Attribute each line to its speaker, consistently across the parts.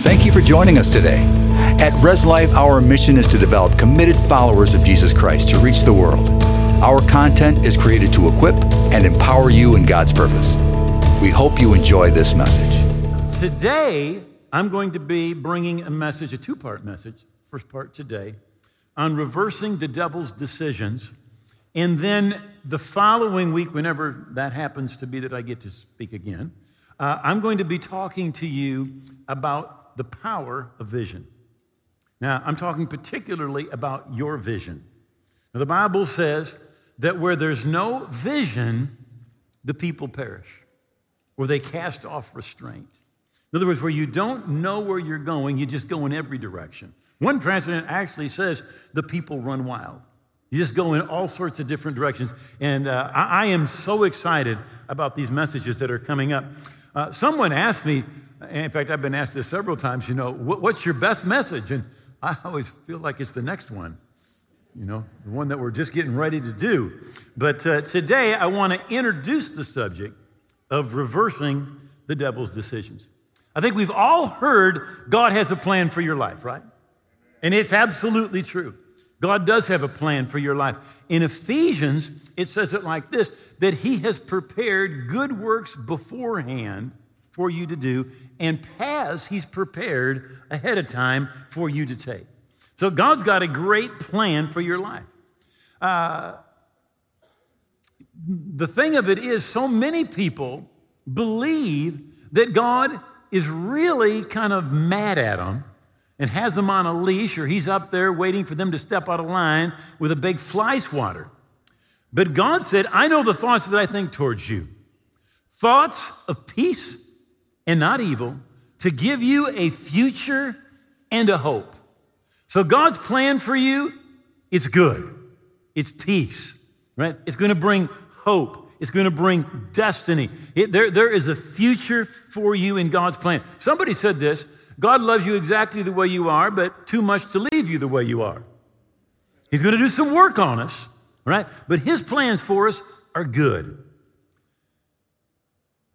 Speaker 1: Thank you for joining us today. At Res Life, our mission is to develop committed followers of Jesus Christ to reach the world. Our content is created to equip and empower you in God's purpose. We hope you enjoy this message.
Speaker 2: Today, I'm going to be bringing a message, a two part message, first part today, on reversing the devil's decisions. And then the following week, whenever that happens to be that I get to speak again, uh, I'm going to be talking to you about the power of vision. Now, I'm talking particularly about your vision. Now, the Bible says that where there's no vision, the people perish, where they cast off restraint. In other words, where you don't know where you're going, you just go in every direction. One translation actually says the people run wild. You just go in all sorts of different directions. And uh, I, I, am so excited about these messages that are coming up. Uh, someone asked me, in fact, I've been asked this several times, you know, what, what's your best message? And I always feel like it's the next one, you know, the one that we're just getting ready to do. But uh, today I want to introduce the subject of reversing the devil's decisions. I think we've all heard God has a plan for your life, right? And it's absolutely true. God does have a plan for your life. In Ephesians, it says it like this that He has prepared good works beforehand for you to do, and paths He's prepared ahead of time for you to take. So God's got a great plan for your life. Uh, the thing of it is, so many people believe that God is really kind of mad at them and has them on a leash, or he's up there waiting for them to step out of line with a big fly swatter. But God said, I know the thoughts that I think towards you thoughts of peace and not evil, to give you a future and a hope. So God's plan for you is good. It's peace, right? It's going to bring hope. It's going to bring destiny. It, there, there is a future for you in God's plan. Somebody said this God loves you exactly the way you are, but too much to leave you the way you are. He's going to do some work on us, right? But his plans for us are good.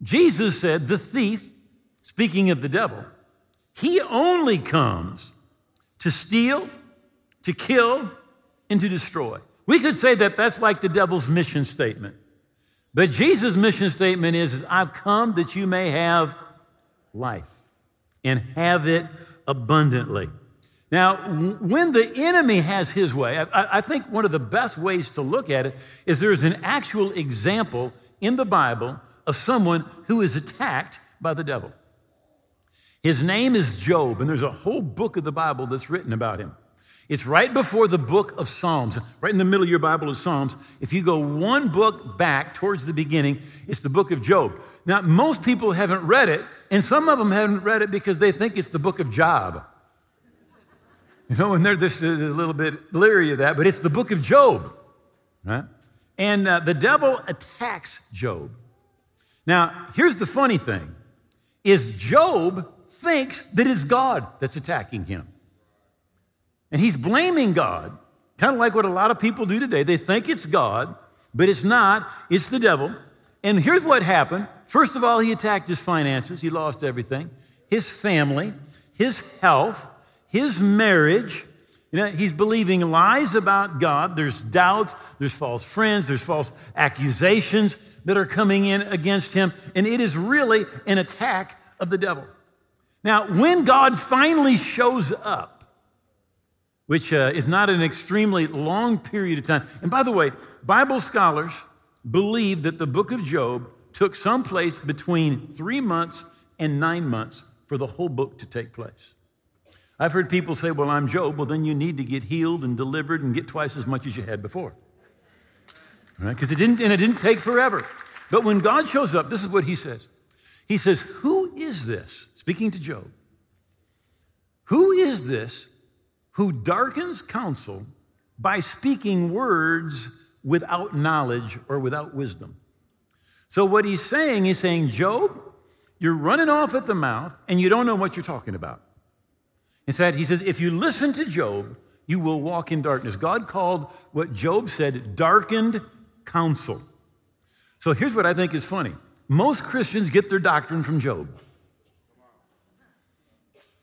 Speaker 2: Jesus said, the thief, speaking of the devil, he only comes to steal, to kill, and to destroy. We could say that that's like the devil's mission statement. But Jesus' mission statement is, is I've come that you may have life and have it abundantly. Now, when the enemy has his way, I, I, think one of the best ways to look at it is there's an actual example in the Bible of someone who is attacked by the devil. His name is Job, and there's a whole book of the Bible that's written about him. It's right before the book of Psalms. Right in the middle of your Bible is Psalms. If you go one book back towards the beginning, it's the book of Job. Now, most people haven't read it, and some of them haven't read it because they think it's the book of Job. You know, and they're just a little bit leery of that, but it's the book of Job, right? And uh, the devil attacks Job. Now, here's the funny thing is Job thinks that it's God that's attacking him. And he's blaming God, kind of like what a lot of people do today. They think it's God, but it's not, it's the devil. And here's what happened. First of all, he attacked his finances, he lost everything, his family, his health, his marriage. You know, he's believing lies about God. There's doubts, there's false friends, there's false accusations that are coming in against him. And it is really an attack of the devil. Now, when God finally shows up, which uh, is not an extremely long period of time. And by the way, Bible scholars believe that the book of Job took someplace between three months and nine months for the whole book to take place. I've heard people say, Well, I'm Job. Well, then you need to get healed and delivered and get twice as much as you had before. Because right? it didn't, and it didn't take forever. But when God shows up, this is what he says He says, Who is this? Speaking to Job. Who is this who darkens counsel by speaking words without knowledge or without wisdom. So, what he's saying, he's saying, Job, you're running off at the mouth and you don't know what you're talking about. Instead, he says, if you listen to Job, you will walk in darkness. God called what Job said darkened counsel. So, here's what I think is funny most Christians get their doctrine from Job.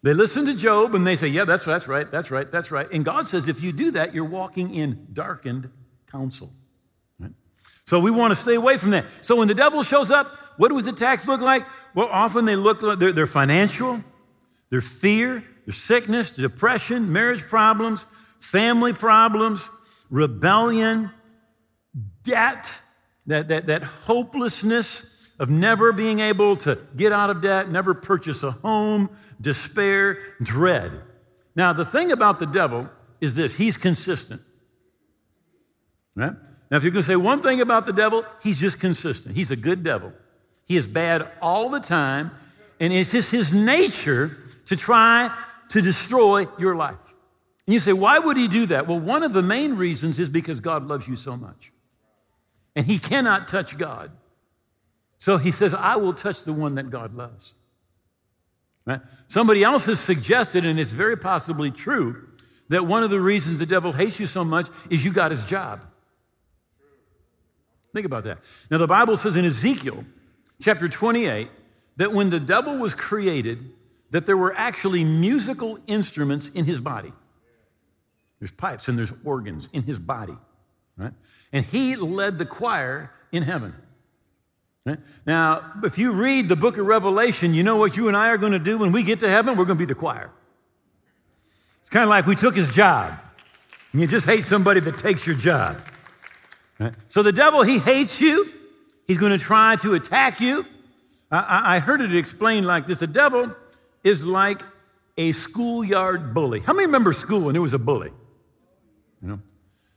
Speaker 2: They listen to Job and they say, Yeah, that's, that's right, that's right, that's right. And God says, if you do that, you're walking in darkened counsel. Right? So we want to stay away from that. So when the devil shows up, what do his attacks look like? Well, often they look like they're, they're financial, they're fear, their sickness, depression, marriage problems, family problems, rebellion, debt, that, that, that hopelessness of never being able to get out of debt, never purchase a home, despair, dread. Now, the thing about the devil is this he's consistent. Right? Now, if you're going to say one thing about the devil, he's just consistent. He's a good devil. He is bad all the time, and it's just his nature to try to destroy your life. And you say, why would he do that? Well, one of the main reasons is because God loves you so much. And he cannot touch God. So he says, I will touch the one that God loves. Right? Somebody else has suggested, and it's very possibly true, that one of the reasons the devil hates you so much is you got his job. Think about that. Now, the Bible says in Ezekiel chapter 28 that when the devil was created, that there were actually musical instruments in his body. There's pipes and there's organs in his body, right? And he led the choir in heaven. Now, if you read the book of Revelation, you know what you and I are going to do when we get to heaven? We're going to be the choir. It's kind of like we took his job. You just hate somebody that takes your job. So the devil, he hates you. He's going to try to attack you. I, I heard it explained like this the devil is like a schoolyard bully. How many remember school and it was a bully? You know?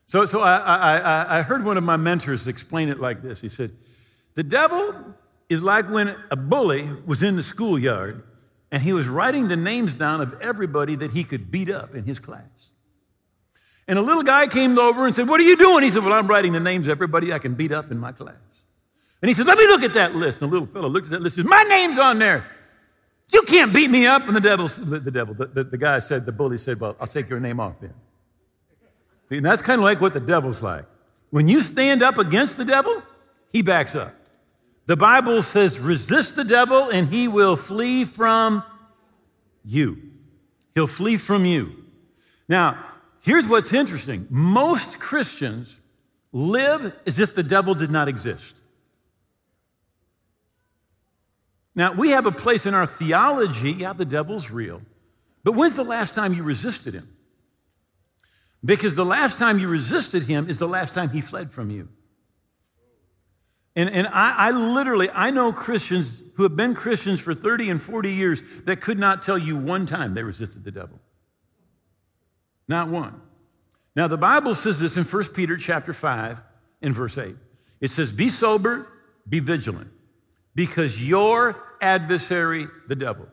Speaker 2: So, so I, I, I heard one of my mentors explain it like this. He said, The devil is like when a bully was in the schoolyard and he was writing the names down of everybody that he could beat up in his class. And a little guy came over and said, What are you doing? He said, Well, I'm writing the names of everybody I can beat up in my class. And he said, Let me look at that list. And the little fellow looked at that list and says, My name's on there. You can't beat me up. And the devil, the, the devil, the, the, the, guy said, the bully said, Well, I'll take your name off then. And that's kind of like what the devil's like. When you stand up against the devil, he backs up. The Bible says, resist the devil and he will flee from you. He'll flee from you. Now, here's what's interesting most Christians live as if the devil did not exist. Now, we have a place in our theology, yeah, the devil's real. But when's the last time you resisted him? Because the last time you resisted him is the last time he fled from you. And, and I, I, literally, I know Christians who have been Christians for 30 and 40 years that could not tell you one time they resisted the devil. Not one. Now, the Bible says this in 1 Peter chapter 5 in verse 8. It says, Be sober, be vigilant, because your adversary, the devil,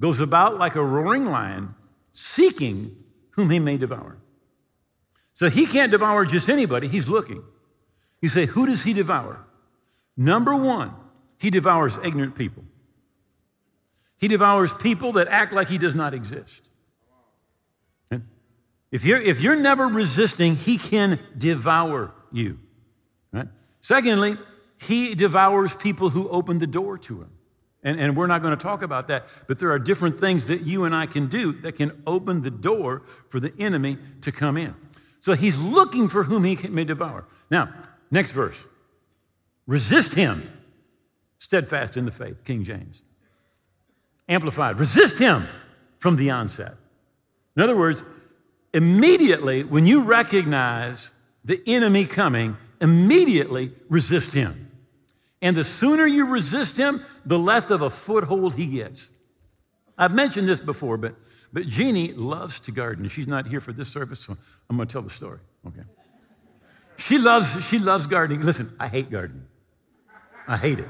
Speaker 2: goes about like a roaring lion, seeking whom he may devour. So he can't devour just anybody, he's looking. You say, Who does he devour? Number one, he devours ignorant people. He devours people that act like he does not exist. If you're, if you're never resisting, he can devour you. Right? Secondly, he devours people who open the door to him. And, and we're not going to talk about that, but there are different things that you and I can do that can open the door for the enemy to come in. So he's looking for whom he may devour. Now, next verse. Resist him, steadfast in the faith, King James. Amplified. Resist him from the onset. In other words, immediately when you recognize the enemy coming, immediately resist him. And the sooner you resist him, the less of a foothold he gets. I've mentioned this before, but, but Jeannie loves to garden. She's not here for this service, so I'm going to tell the story. Okay. She loves, she loves gardening. Listen, I hate gardening. I hate it.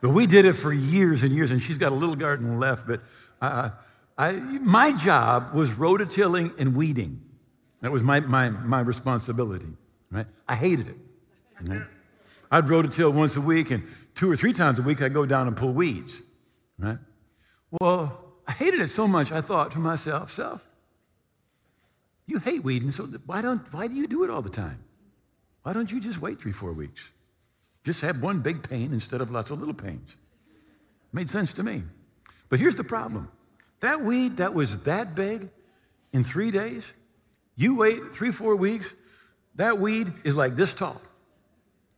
Speaker 2: But we did it for years and years, and she's got a little garden left. But uh, I, my job was rototilling and weeding. That was my, my, my responsibility. Right? I hated it. Right? I'd rototill once a week, and two or three times a week, I'd go down and pull weeds. Right? Well, I hated it so much, I thought to myself, self, you hate weeding, so why, don't, why do you do it all the time? Why don't you just wait three, four weeks? Just have one big pain instead of lots of little pains. Made sense to me. But here's the problem That weed that was that big in three days, you wait three, four weeks, that weed is like this tall.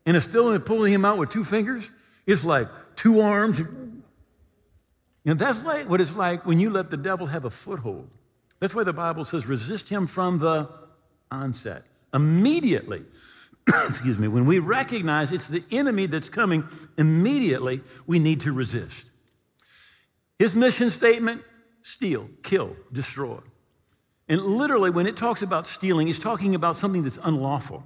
Speaker 2: And it's still pulling him out with two fingers. It's like two arms. And that's like what it's like when you let the devil have a foothold. That's why the Bible says resist him from the onset. Immediately, excuse me, when we recognize it's the enemy that's coming, immediately we need to resist. His mission statement steal, kill, destroy. And literally, when it talks about stealing, it's talking about something that's unlawful.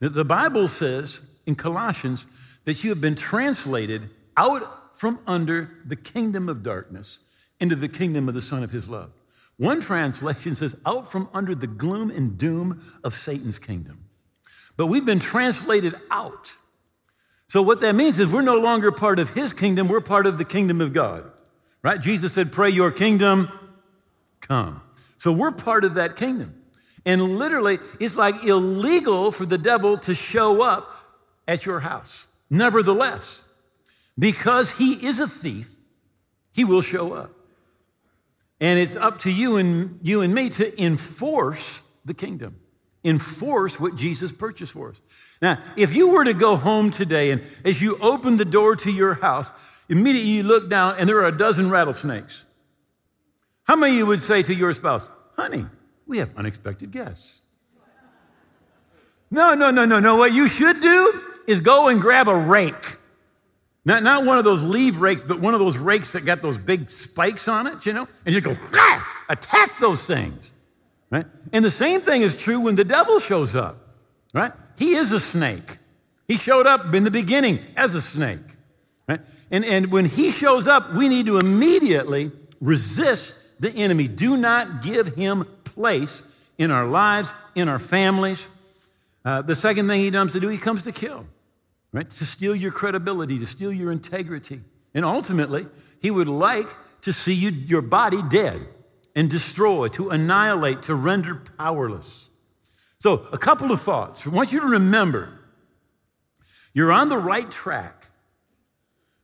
Speaker 2: The Bible says in Colossians that you have been translated out from under the kingdom of darkness into the kingdom of the Son of His love. One translation says, out from under the gloom and doom of Satan's kingdom. But we've been translated out. So, what that means is we're no longer part of his kingdom, we're part of the kingdom of God. Right? Jesus said, Pray your kingdom come. So, we're part of that kingdom. And literally, it's like illegal for the devil to show up at your house. Nevertheless, because he is a thief, he will show up. And it's up to you and you and me to enforce the kingdom. Enforce what Jesus purchased for us. Now, if you were to go home today and as you open the door to your house, immediately you look down and there are a dozen rattlesnakes. How many of you would say to your spouse, honey, we have unexpected guests? No, no, no, no, no. What you should do is go and grab a rake not, not one of those leave rakes, but one of those rakes that got those big spikes on it, you know, and you go, attack those things, right? And the same thing is true when the devil shows up, right? He is a snake. He showed up in the beginning as a snake, right? And, and when he shows up, we need to immediately resist the enemy. Do not give him place in our lives, in our families. Uh, the second thing he comes to do, he comes to kill right? To steal your credibility, to steal your integrity. And ultimately, he would like to see you, your body dead and destroy, to annihilate, to render powerless. So, a couple of thoughts. I want you to remember you're on the right track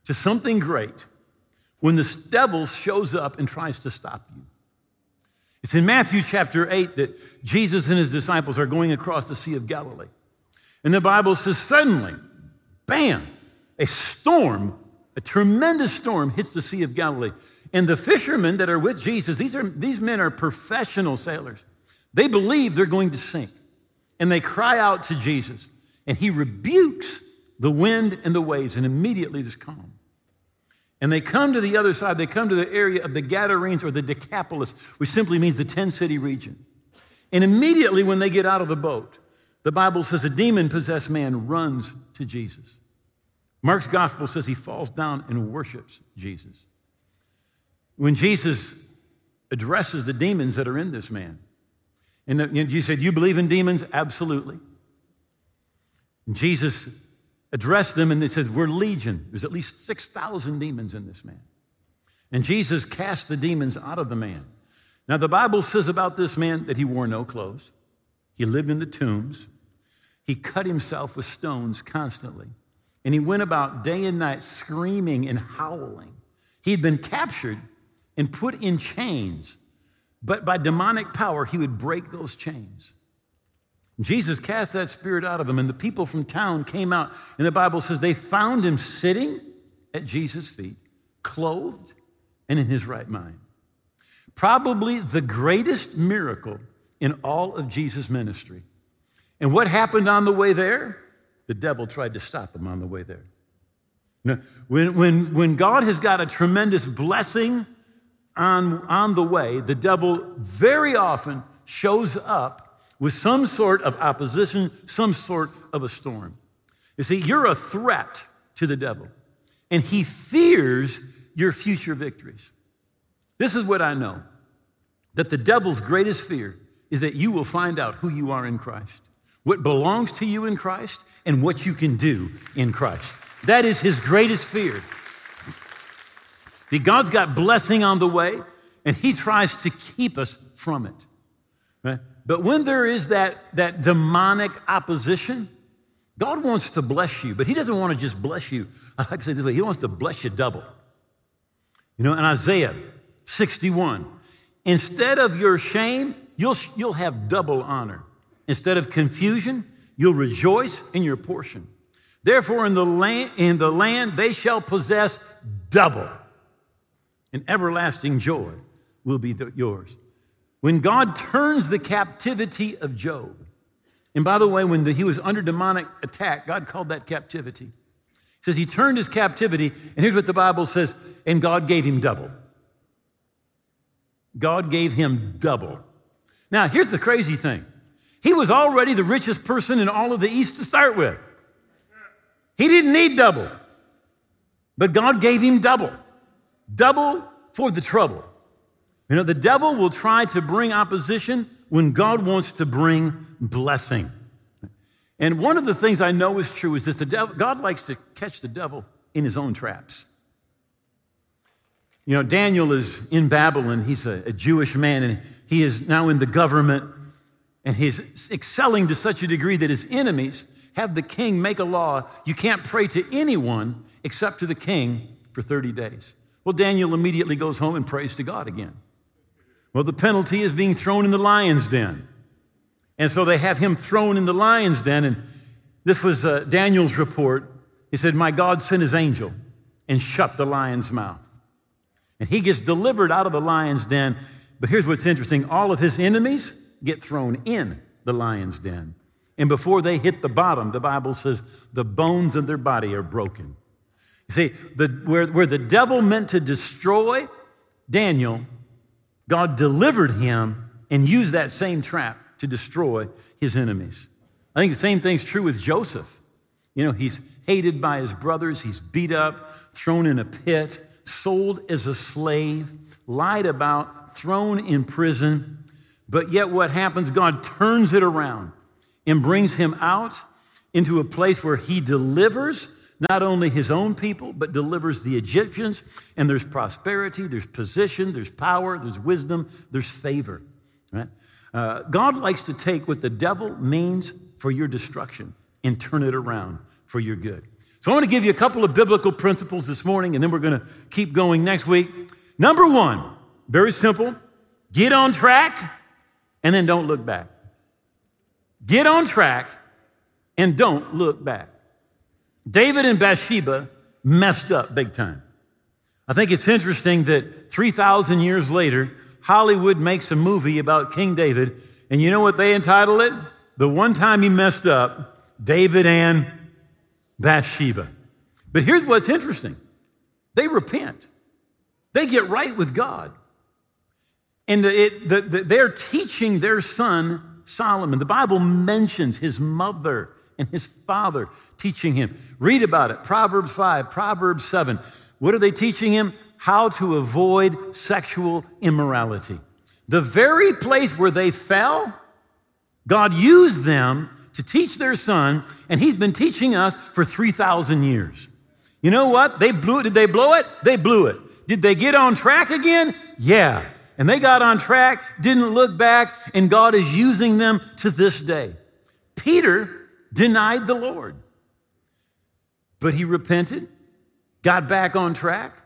Speaker 2: to something great when the devil shows up and tries to stop you. It's in Matthew chapter 8 that Jesus and his disciples are going across the Sea of Galilee. And the Bible says, suddenly, bam, a storm, a tremendous storm hits the Sea of Galilee. And the fishermen that are with Jesus, these, are, these men are professional sailors. They believe they're going to sink. And they cry out to Jesus. And he rebukes the wind and the waves, and immediately there's calm. And they come to the other side. They come to the area of the Gadarenes or the Decapolis, which simply means the 10 city region. And immediately when they get out of the boat, the Bible says a demon possessed man runs to Jesus. Mark's gospel says he falls down and worships Jesus. When Jesus addresses the demons that are in this man, uh, and you said, You believe in demons? Absolutely. And Jesus addressed them and he says, We're legion. There's at least 6,000 demons in this man. And Jesus cast the demons out of the man. Now, the Bible says about this man that he wore no clothes, he lived in the tombs, he cut himself with stones constantly. And he went about day and night screaming and howling. He'd been captured and put in chains, but by demonic power, he would break those chains. Jesus cast that spirit out of him, and the people from town came out, and the Bible says they found him sitting at Jesus' feet, clothed and in his right mind. Probably the greatest miracle in all of Jesus' ministry and what happened on the way there? The devil tried to stop him on the way there. Now, when, when, when God has got a tremendous blessing on, on the way, the devil very often shows up with some sort of opposition, some sort of a storm. You see, you're a threat to the devil, and he fears your future victories. This is what I know that the devil's greatest fear is that you will find out who you are in Christ what belongs to you in Christ and what you can do in Christ. That is his greatest fear. See, God's got blessing on the way, and he tries to keep us from it. Right? But when there is that, that demonic opposition, God wants to bless you, but he doesn't want to just bless you. I like to say this way, he wants to bless you double. You know, in Isaiah 61. Instead of your shame, you'll, you'll have double honor. Instead of confusion, you'll rejoice in your portion. Therefore, in the land, in the land they shall possess double, and everlasting joy will be yours. When God turns the captivity of Job, and by the way, when the, he was under demonic attack, God called that captivity. He says he turned his captivity, and here's what the Bible says, and God gave him double. God gave him double. Now, here's the crazy thing. He was already the richest person in all of the East to start with. He didn't need double, but God gave him double. Double for the trouble. You know, the devil will try to bring opposition when God wants to bring blessing. And one of the things I know is true is this the devil, God likes to catch the devil in his own traps. You know, Daniel is in Babylon. He's a, a Jewish man, and he is now in the government, and he's excelling to such a degree that his enemies have the king make a law you can't pray to anyone except to the king for 30 days. Well, Daniel immediately goes home and prays to God again. Well, the penalty is being thrown in the lion's den. And so they have him thrown in the lion's den. And this was uh, Daniel's report. He said, My God sent his angel and shut the lion's mouth. And he gets delivered out of the lion's den. But here's what's interesting all of his enemies get thrown in the lion's den. And before they hit the bottom, the Bible says the bones of their body are broken. You see, the, where, where the devil meant to destroy Daniel, God delivered him and used that same trap to destroy his enemies. I think the same thing's true with Joseph. You know, he's hated by his brothers, he's beat up, thrown in a pit, sold as a slave, lied about, thrown in prison. But yet, what happens? God turns it around and brings him out into a place where he delivers not only his own people, but delivers the Egyptians. And there's prosperity, there's position, there's power, there's wisdom, there's favor. Right? Uh, God likes to take what the devil means for your destruction and turn it around for your good. So I want to give you a couple of biblical principles this morning, and then we're going to keep going next week. Number one, very simple get on track and then don't look back. Get on track and don't look back. David and Bathsheba messed up big time. I think it's interesting that 3,000 years later, Hollywood makes a movie about King David, and you know what they entitle it? The one time he messed up, David and Bathsheba. But here's what's interesting they repent, they get right with God. And it, the, the, they're teaching their son Solomon. The Bible mentions his mother and his father teaching him. Read about it Proverbs 5, Proverbs 7. What are they teaching him? How to avoid sexual immorality. The very place where they fell, God used them to teach their son, and he's been teaching us for 3,000 years. You know what? They blew it. Did they blow it? They blew it. Did they get on track again? Yeah. And they got on track, didn't look back, and God is using them to this day. Peter denied the Lord, but he repented, got back on track.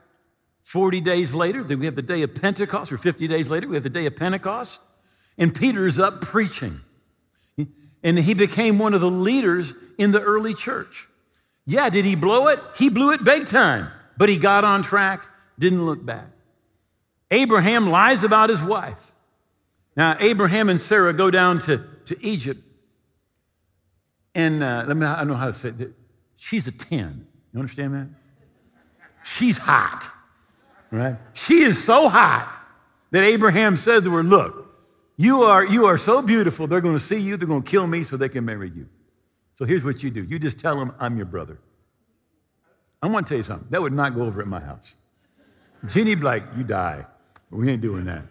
Speaker 2: 40 days later, then we have the day of Pentecost, or 50 days later, we have the day of Pentecost, and Peter's up preaching. And he became one of the leaders in the early church. Yeah, did he blow it? He blew it big time, but he got on track, didn't look back. Abraham lies about his wife. Now, Abraham and Sarah go down to, to Egypt. And uh, let me, I don't know how to say it. She's a 10. You understand that? She's hot, right? She is so hot that Abraham says to her, Look, you are, you are so beautiful, they're going to see you, they're going to kill me so they can marry you. So here's what you do you just tell them, I'm your brother. I want to tell you something. That would not go over at my house. Jeannie be like, You die. We ain't doing that.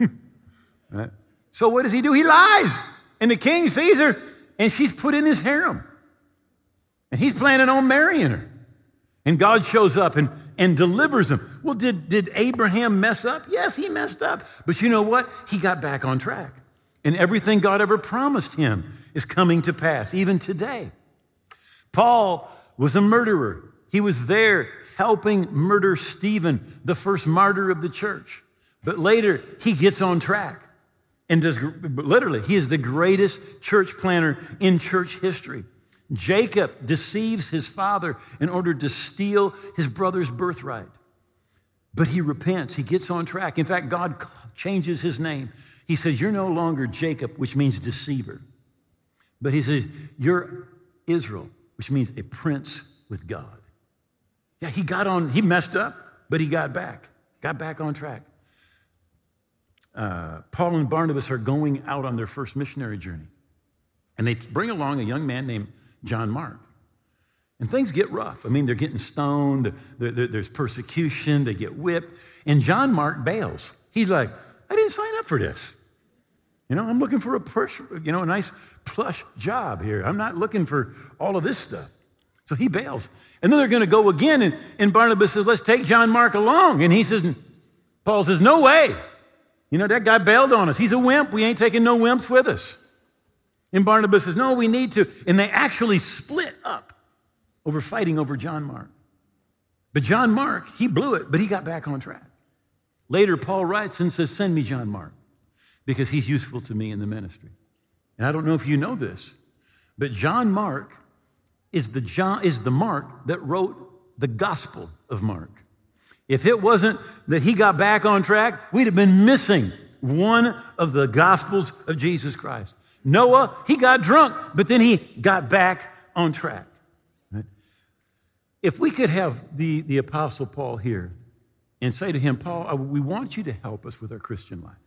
Speaker 2: right? So what does he do? He lies. And the king her, and she's put in his harem. And he's planning on marrying her. And God shows up and, and delivers him. Well, did, did Abraham mess up? Yes, he messed up. But you know what? He got back on track. And everything God ever promised him is coming to pass, even today. Paul was a murderer. He was there helping murder Stephen, the first martyr of the church. But later, he gets on track and does, literally, he is the greatest church planner in church history. Jacob deceives his father in order to steal his brother's birthright. But he repents, he gets on track. In fact, God changes his name. He says, You're no longer Jacob, which means deceiver. But he says, You're Israel, which means a prince with God. Yeah, he got on, he messed up, but he got back, got back on track. Uh, Paul and Barnabas are going out on their first missionary journey. And they bring along a young man named John Mark. And things get rough. I mean, they're getting stoned, there's persecution, they get whipped. And John Mark bails. He's like, I didn't sign up for this. You know, I'm looking for a pers- you know, a nice plush job here. I'm not looking for all of this stuff. So he bails. And then they're going to go again. And, and Barnabas says, let's take John Mark along. And he says, Paul says, no way. You know, that guy bailed on us. He's a wimp. We ain't taking no wimps with us. And Barnabas says, no, we need to. And they actually split up over fighting over John Mark. But John Mark, he blew it, but he got back on track. Later, Paul writes and says, Send me John Mark because he's useful to me in the ministry. And I don't know if you know this, but John Mark is the, John, is the Mark that wrote the Gospel of Mark. If it wasn't that he got back on track, we'd have been missing one of the Gospels of Jesus Christ. Noah, he got drunk, but then he got back on track. If we could have the, the Apostle Paul here and say to him, Paul, we want you to help us with our Christian life.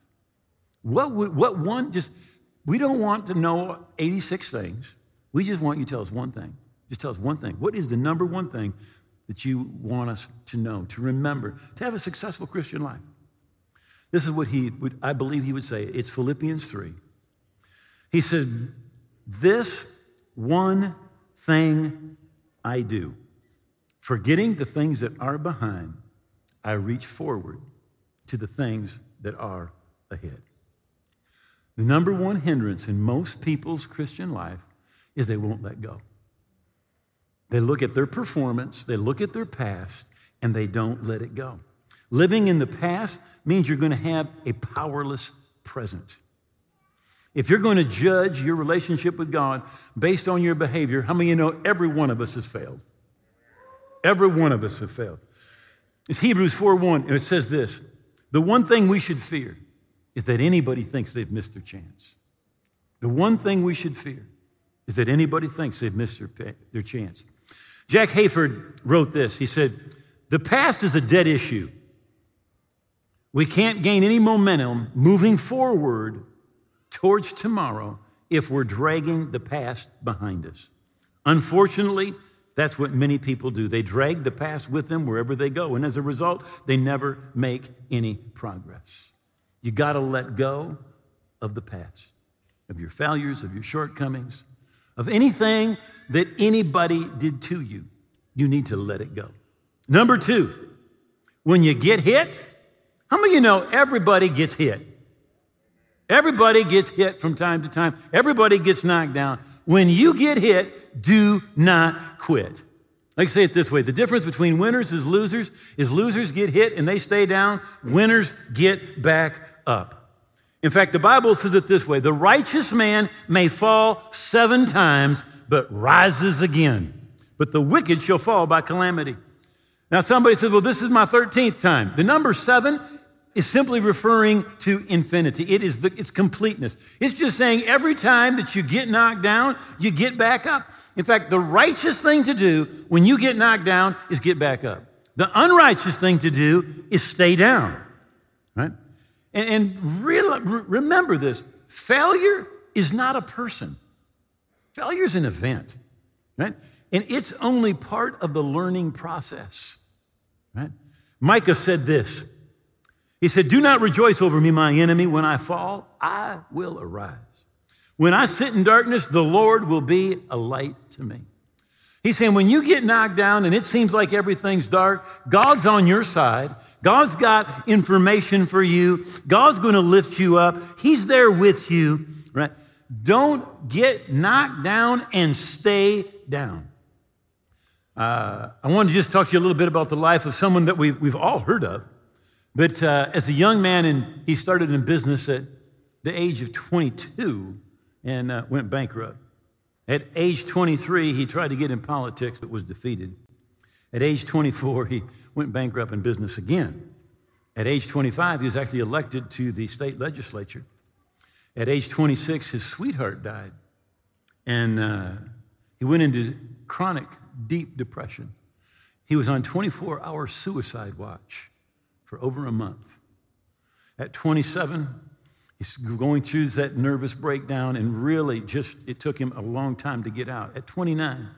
Speaker 2: What, would, what one, just, we don't want to know 86 things. We just want you to tell us one thing. Just tell us one thing. What is the number one thing that you want us to know, to remember, to have a successful Christian life? This is what he would, I believe he would say. It's Philippians 3. He said, This one thing I do, forgetting the things that are behind, I reach forward to the things that are ahead. The number one hindrance in most people's Christian life is they won't let go. They look at their performance, they look at their past, and they don't let it go. Living in the past means you're going to have a powerless present. If you're going to judge your relationship with God based on your behavior, how many of you know every one of us has failed? Every one of us have failed. It's Hebrews 4 1, and it says this The one thing we should fear is that anybody thinks they've missed their chance. The one thing we should fear is that anybody thinks they've missed their, their chance. Jack Hayford wrote this. He said, The past is a dead issue. We can't gain any momentum moving forward towards tomorrow if we're dragging the past behind us. Unfortunately, that's what many people do. They drag the past with them wherever they go, and as a result, they never make any progress. You got to let go of the past, of your failures, of your shortcomings, of anything that anybody did to you. You need to let it go. Number two, when you get hit, how many of you know everybody gets hit? Everybody gets hit from time to time. Everybody gets knocked down. When you get hit, do not quit. Like say it this way the difference between winners is losers is losers get hit and they stay down, winners get back up. In fact, the Bible says it this way the righteous man may fall seven times, but rises again. But the wicked shall fall by calamity. Now, somebody says, Well, this is my 13th time. The number seven is simply referring to infinity. It is the, its completeness. It's just saying every time that you get knocked down, you get back up. In fact, the righteous thing to do when you get knocked down is get back up. The unrighteous thing to do is stay down, right? And, and remember this failure is not a person, failure is an event, right? And it's only part of the learning process, right? Micah said this. He said, Do not rejoice over me, my enemy. When I fall, I will arise. When I sit in darkness, the Lord will be a light to me. He's saying, when you get knocked down and it seems like everything's dark, God's on your side. God's got information for you. God's going to lift you up. He's there with you, right? Don't get knocked down and stay down. Uh, I wanted to just talk to you a little bit about the life of someone that we've, we've all heard of. But uh, as a young man, and he started in business at the age of 22 and uh, went bankrupt. At age 23, he tried to get in politics but was defeated. At age 24, he went bankrupt in business again. At age 25, he was actually elected to the state legislature. At age 26, his sweetheart died. And uh, he went into chronic, deep depression. He was on 24 hour suicide watch for over a month. At 27, he's going through that nervous breakdown, and really just, it took him a long time to get out. At 29,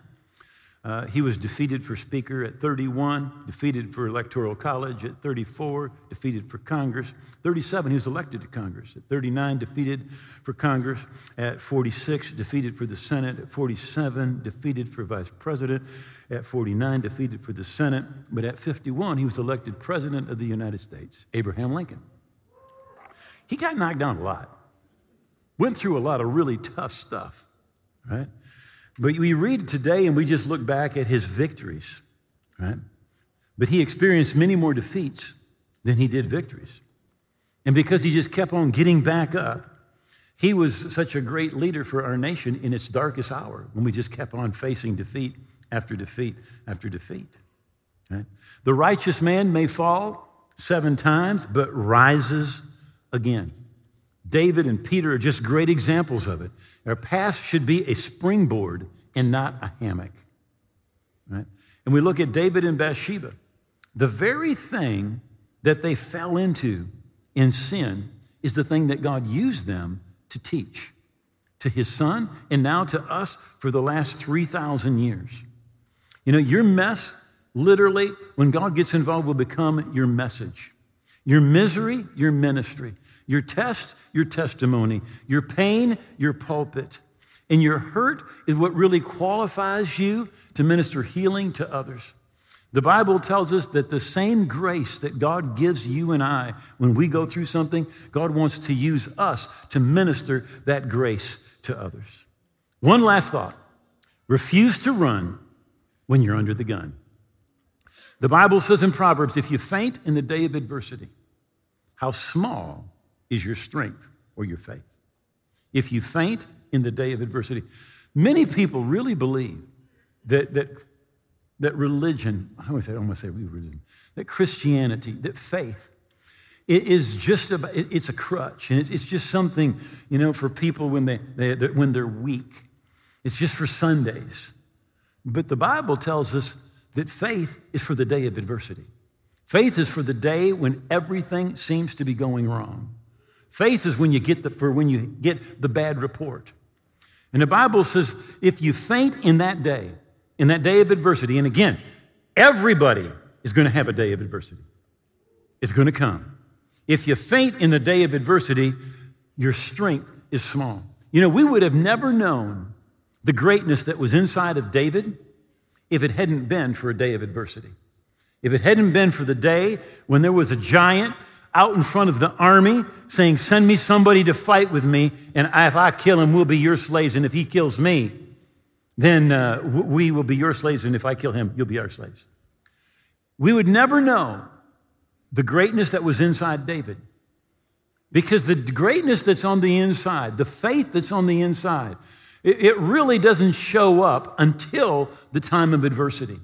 Speaker 2: uh, he was defeated for Speaker at 31, defeated for Electoral College at 34, defeated for Congress. 37, he was elected to Congress. At 39, defeated for Congress. At 46, defeated for the Senate. At 47, defeated for Vice President. At 49, defeated for the Senate. But at 51, he was elected President of the United States, Abraham Lincoln. He got knocked down a lot, went through a lot of really tough stuff, right? But we read today and we just look back at his victories, right? But he experienced many more defeats than he did victories. And because he just kept on getting back up, he was such a great leader for our nation in its darkest hour when we just kept on facing defeat after defeat after defeat. Right? The righteous man may fall seven times, but rises again. David and Peter are just great examples of it. Our past should be a springboard and not a hammock. Right? And we look at David and Bathsheba. The very thing that they fell into in sin is the thing that God used them to teach to his son and now to us for the last 3,000 years. You know, your mess, literally, when God gets involved, will become your message. Your misery, your ministry. Your test, your testimony. Your pain, your pulpit. And your hurt is what really qualifies you to minister healing to others. The Bible tells us that the same grace that God gives you and I when we go through something, God wants to use us to minister that grace to others. One last thought refuse to run when you're under the gun. The Bible says in Proverbs if you faint in the day of adversity, how small is your strength or your faith. If you faint in the day of adversity, many people really believe that, that, that religion, I always say, I almost say religion, that Christianity, that faith, it is just about, it's a crutch and it's, just something, you know, for people when, they, they, when they're weak. It's just for Sundays. But the Bible tells us that faith is for the day of adversity. Faith is for the day when everything seems to be going wrong. Faith is when you get the, for when you get the bad report. And the Bible says if you faint in that day, in that day of adversity, and again, everybody is going to have a day of adversity. It's going to come. If you faint in the day of adversity, your strength is small. You know, we would have never known the greatness that was inside of David if it hadn't been for a day of adversity. If it hadn't been for the day when there was a giant out in front of the army saying, Send me somebody to fight with me, and if I kill him, we'll be your slaves, and if he kills me, then uh, we will be your slaves, and if I kill him, you'll be our slaves. We would never know the greatness that was inside David. Because the greatness that's on the inside, the faith that's on the inside, it, really doesn't show up until the time of adversity.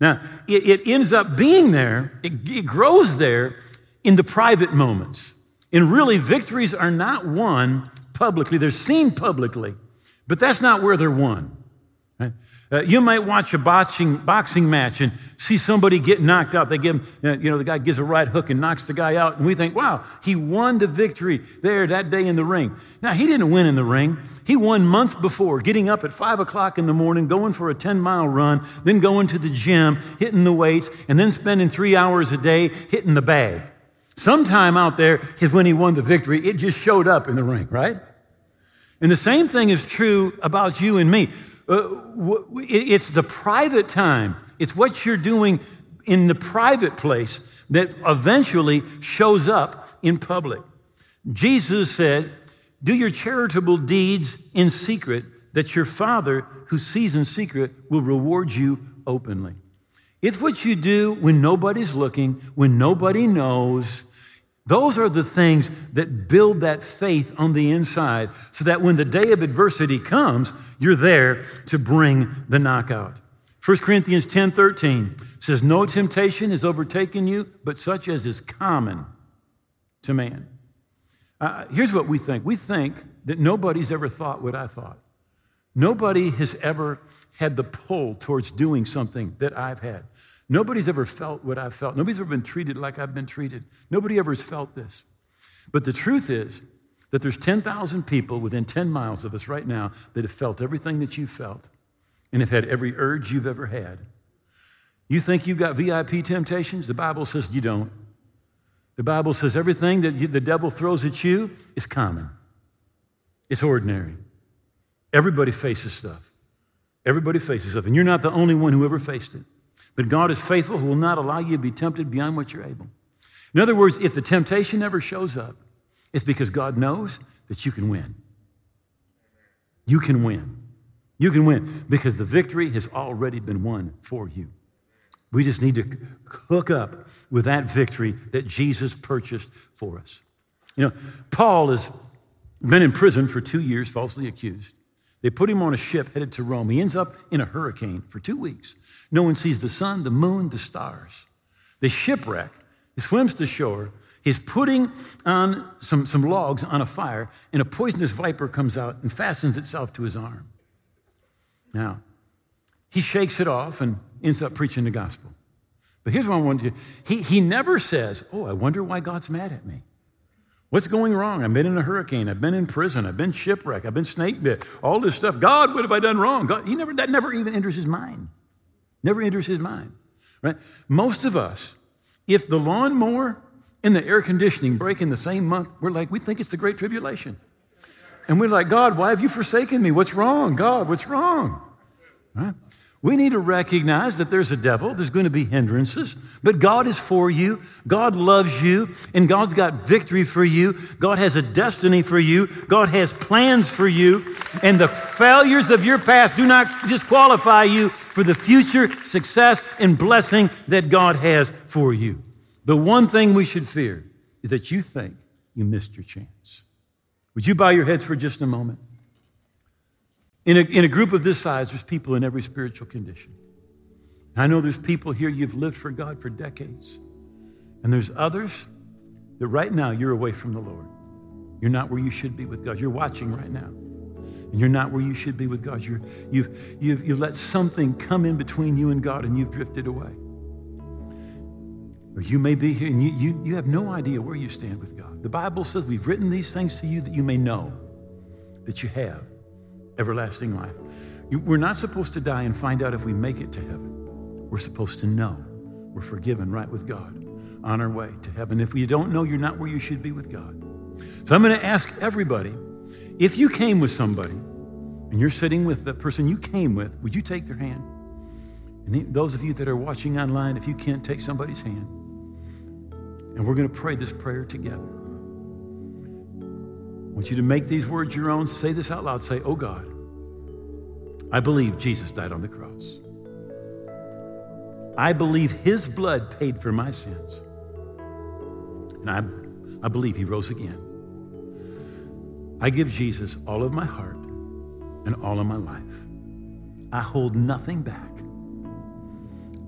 Speaker 2: Now, it, it ends up being there, it, it grows there in the private moments. And really, victories are not won publicly, they're seen publicly, but that's not where they're won. Right? Uh, you might watch a boxing, boxing match and see somebody get knocked out. They give him, uh, you know, the guy gives a right hook and knocks the guy out. And we think, wow, he won the victory there that day in the ring. Now, he didn't win in the ring. He won months before, getting up at five o'clock in the morning, going for a 10 mile run, then going to the gym, hitting the weights, and then spending three hours a day hitting the bag. Sometime out there is when he won the victory. It just showed up in the ring, right? And the same thing is true about you and me. Uh, it's the private time, it's what you're doing in the private place that eventually shows up in public. Jesus said, Do your charitable deeds in secret, that your Father who sees in secret will reward you openly. It's what you do when nobody's looking, when nobody knows. Those are the things that build that faith on the inside so that when the day of adversity comes, you're there to bring the knockout. 1 Corinthians 10 13 says, No temptation has overtaken you, but such as is common to man. Uh, here's what we think we think that nobody's ever thought what I thought. Nobody has ever had the pull towards doing something that I've had. Nobody's ever felt what I've felt. Nobody's ever been treated like I've been treated. Nobody ever has felt this. But the truth is that there's 10,000 people within 10 miles of us right now that have felt everything that you've felt and have had every urge you've ever had. You think you've got VIP temptations? The Bible says you don't. The Bible says everything that the devil throws at you is common, it's ordinary. Everybody faces stuff. Everybody faces stuff. And you're not the only one who ever faced it. But God is faithful, who will not allow you to be tempted beyond what you're able. In other words, if the temptation never shows up, it's because God knows that you can win. You can win. You can win because the victory has already been won for you. We just need to hook up with that victory that Jesus purchased for us. You know, Paul has been in prison for two years, falsely accused. They put him on a ship headed to Rome. He ends up in a hurricane for two weeks. No one sees the sun, the moon, the stars. The shipwreck. He swims to shore. He's putting on some, some logs on a fire, and a poisonous viper comes out and fastens itself to his arm. Now, he shakes it off and ends up preaching the gospel. But here's what I want to do. He, he never says, Oh, I wonder why God's mad at me. What's going wrong? I've been in a hurricane. I've been in prison. I've been shipwrecked. I've been snake bit. All this stuff. God, what have I done wrong? God, he never, that never even enters his mind. Never enters his mind. Right? Most of us, if the lawnmower and the air conditioning break in the same month, we're like, we think it's the Great Tribulation. And we're like, God, why have you forsaken me? What's wrong? God, what's wrong? Right? We need to recognize that there's a devil, there's going to be hindrances, but God is for you. God loves you, and God's got victory for you. God has a destiny for you. God has plans for you. And the failures of your past do not disqualify you for the future success and blessing that God has for you. The one thing we should fear is that you think you missed your chance. Would you bow your heads for just a moment? In a, in a group of this size, there's people in every spiritual condition. I know there's people here, you've lived for God for decades. And there's others that right now you're away from the Lord. You're not where you should be with God. You're watching right now. And you're not where you should be with God. You're, you've, you've, you've let something come in between you and God and you've drifted away. Or you may be here and you, you, you have no idea where you stand with God. The Bible says we've written these things to you that you may know that you have everlasting life. We're not supposed to die and find out if we make it to heaven. We're supposed to know we're forgiven right with God on our way to heaven. If you don't know, you're not where you should be with God. So I'm going to ask everybody if you came with somebody and you're sitting with the person you came with, would you take their hand? And those of you that are watching online, if you can't take somebody's hand, and we're going to pray this prayer together. I want you to make these words your own. Say this out loud. Say, Oh God, I believe Jesus died on the cross. I believe his blood paid for my sins. And I, I believe he rose again. I give Jesus all of my heart and all of my life. I hold nothing back.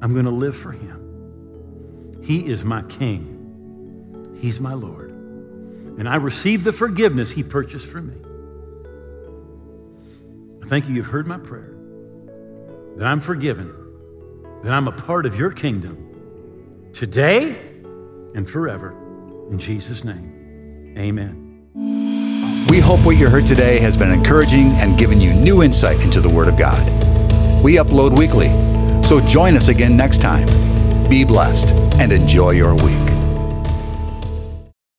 Speaker 2: I'm going to live for him. He is my king, he's my Lord and I receive the forgiveness He purchased for me. I thank you, you've heard my prayer, that I'm forgiven, that I'm a part of your kingdom today and forever. In Jesus' name, amen.
Speaker 1: We hope what you heard today has been encouraging and given you new insight into the Word of God. We upload weekly, so join us again next time. Be blessed and enjoy your week.